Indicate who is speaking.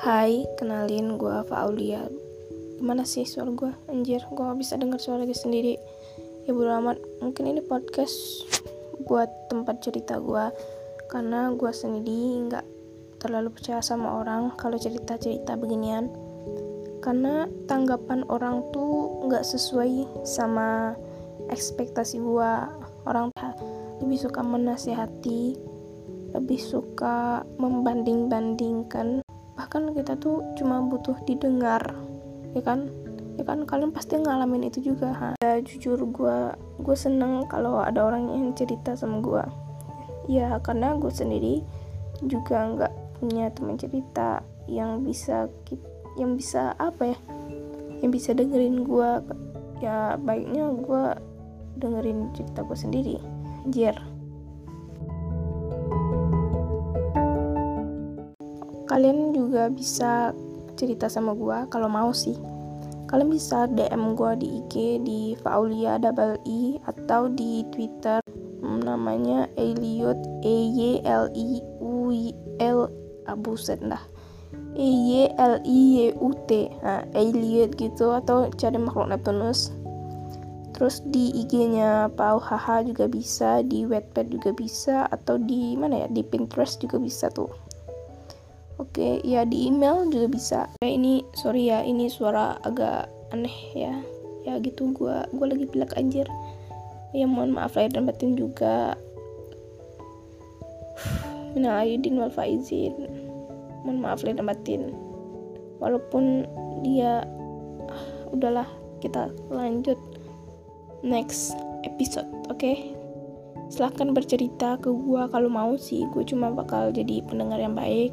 Speaker 1: Hai, kenalin gue Faulia. Gimana sih suara gue? Anjir, gue gak bisa denger suara gue sendiri. Ya bodo amat, mungkin ini podcast buat tempat cerita gue Karena gue sendiri gak terlalu percaya sama orang kalau cerita-cerita beginian. Karena tanggapan orang tuh gak sesuai sama ekspektasi gue Orang lebih suka menasihati lebih suka membanding-bandingkan bahkan kita tuh cuma butuh didengar ya kan? Ya kan? Kalian pasti ngalamin itu juga ha? ya jujur gue gue seneng kalau ada orang yang cerita sama gue ya karena gue sendiri juga nggak punya teman cerita yang bisa yang bisa apa ya? Yang bisa dengerin gue ya baiknya gue dengerin cerita gue sendiri. Jer kalian juga bisa cerita sama gue kalau mau sih. Kalian bisa DM gue di IG di Faulia double I atau di Twitter. Hmm, namanya Eliot E Y L I U L abuset ah, lah E Y L I Y U T nah, Eliot gitu atau cari makhluk Neptunus. Terus di IG-nya Pau Haha juga bisa di Wattpad juga bisa atau di mana ya di Pinterest juga bisa tuh Oke, ya di email juga bisa. Ya, ini sorry ya, ini suara agak aneh ya. Ya gitu gua gua lagi pilek anjir. Ya mohon maaf lahir dan batin juga. Minal aidin wal faizin. Mohon maaf lahir dan batin. Walaupun dia ah, udahlah kita lanjut next episode, oke? Okay? Silahkan bercerita ke gue kalau mau sih, gue cuma bakal jadi pendengar yang baik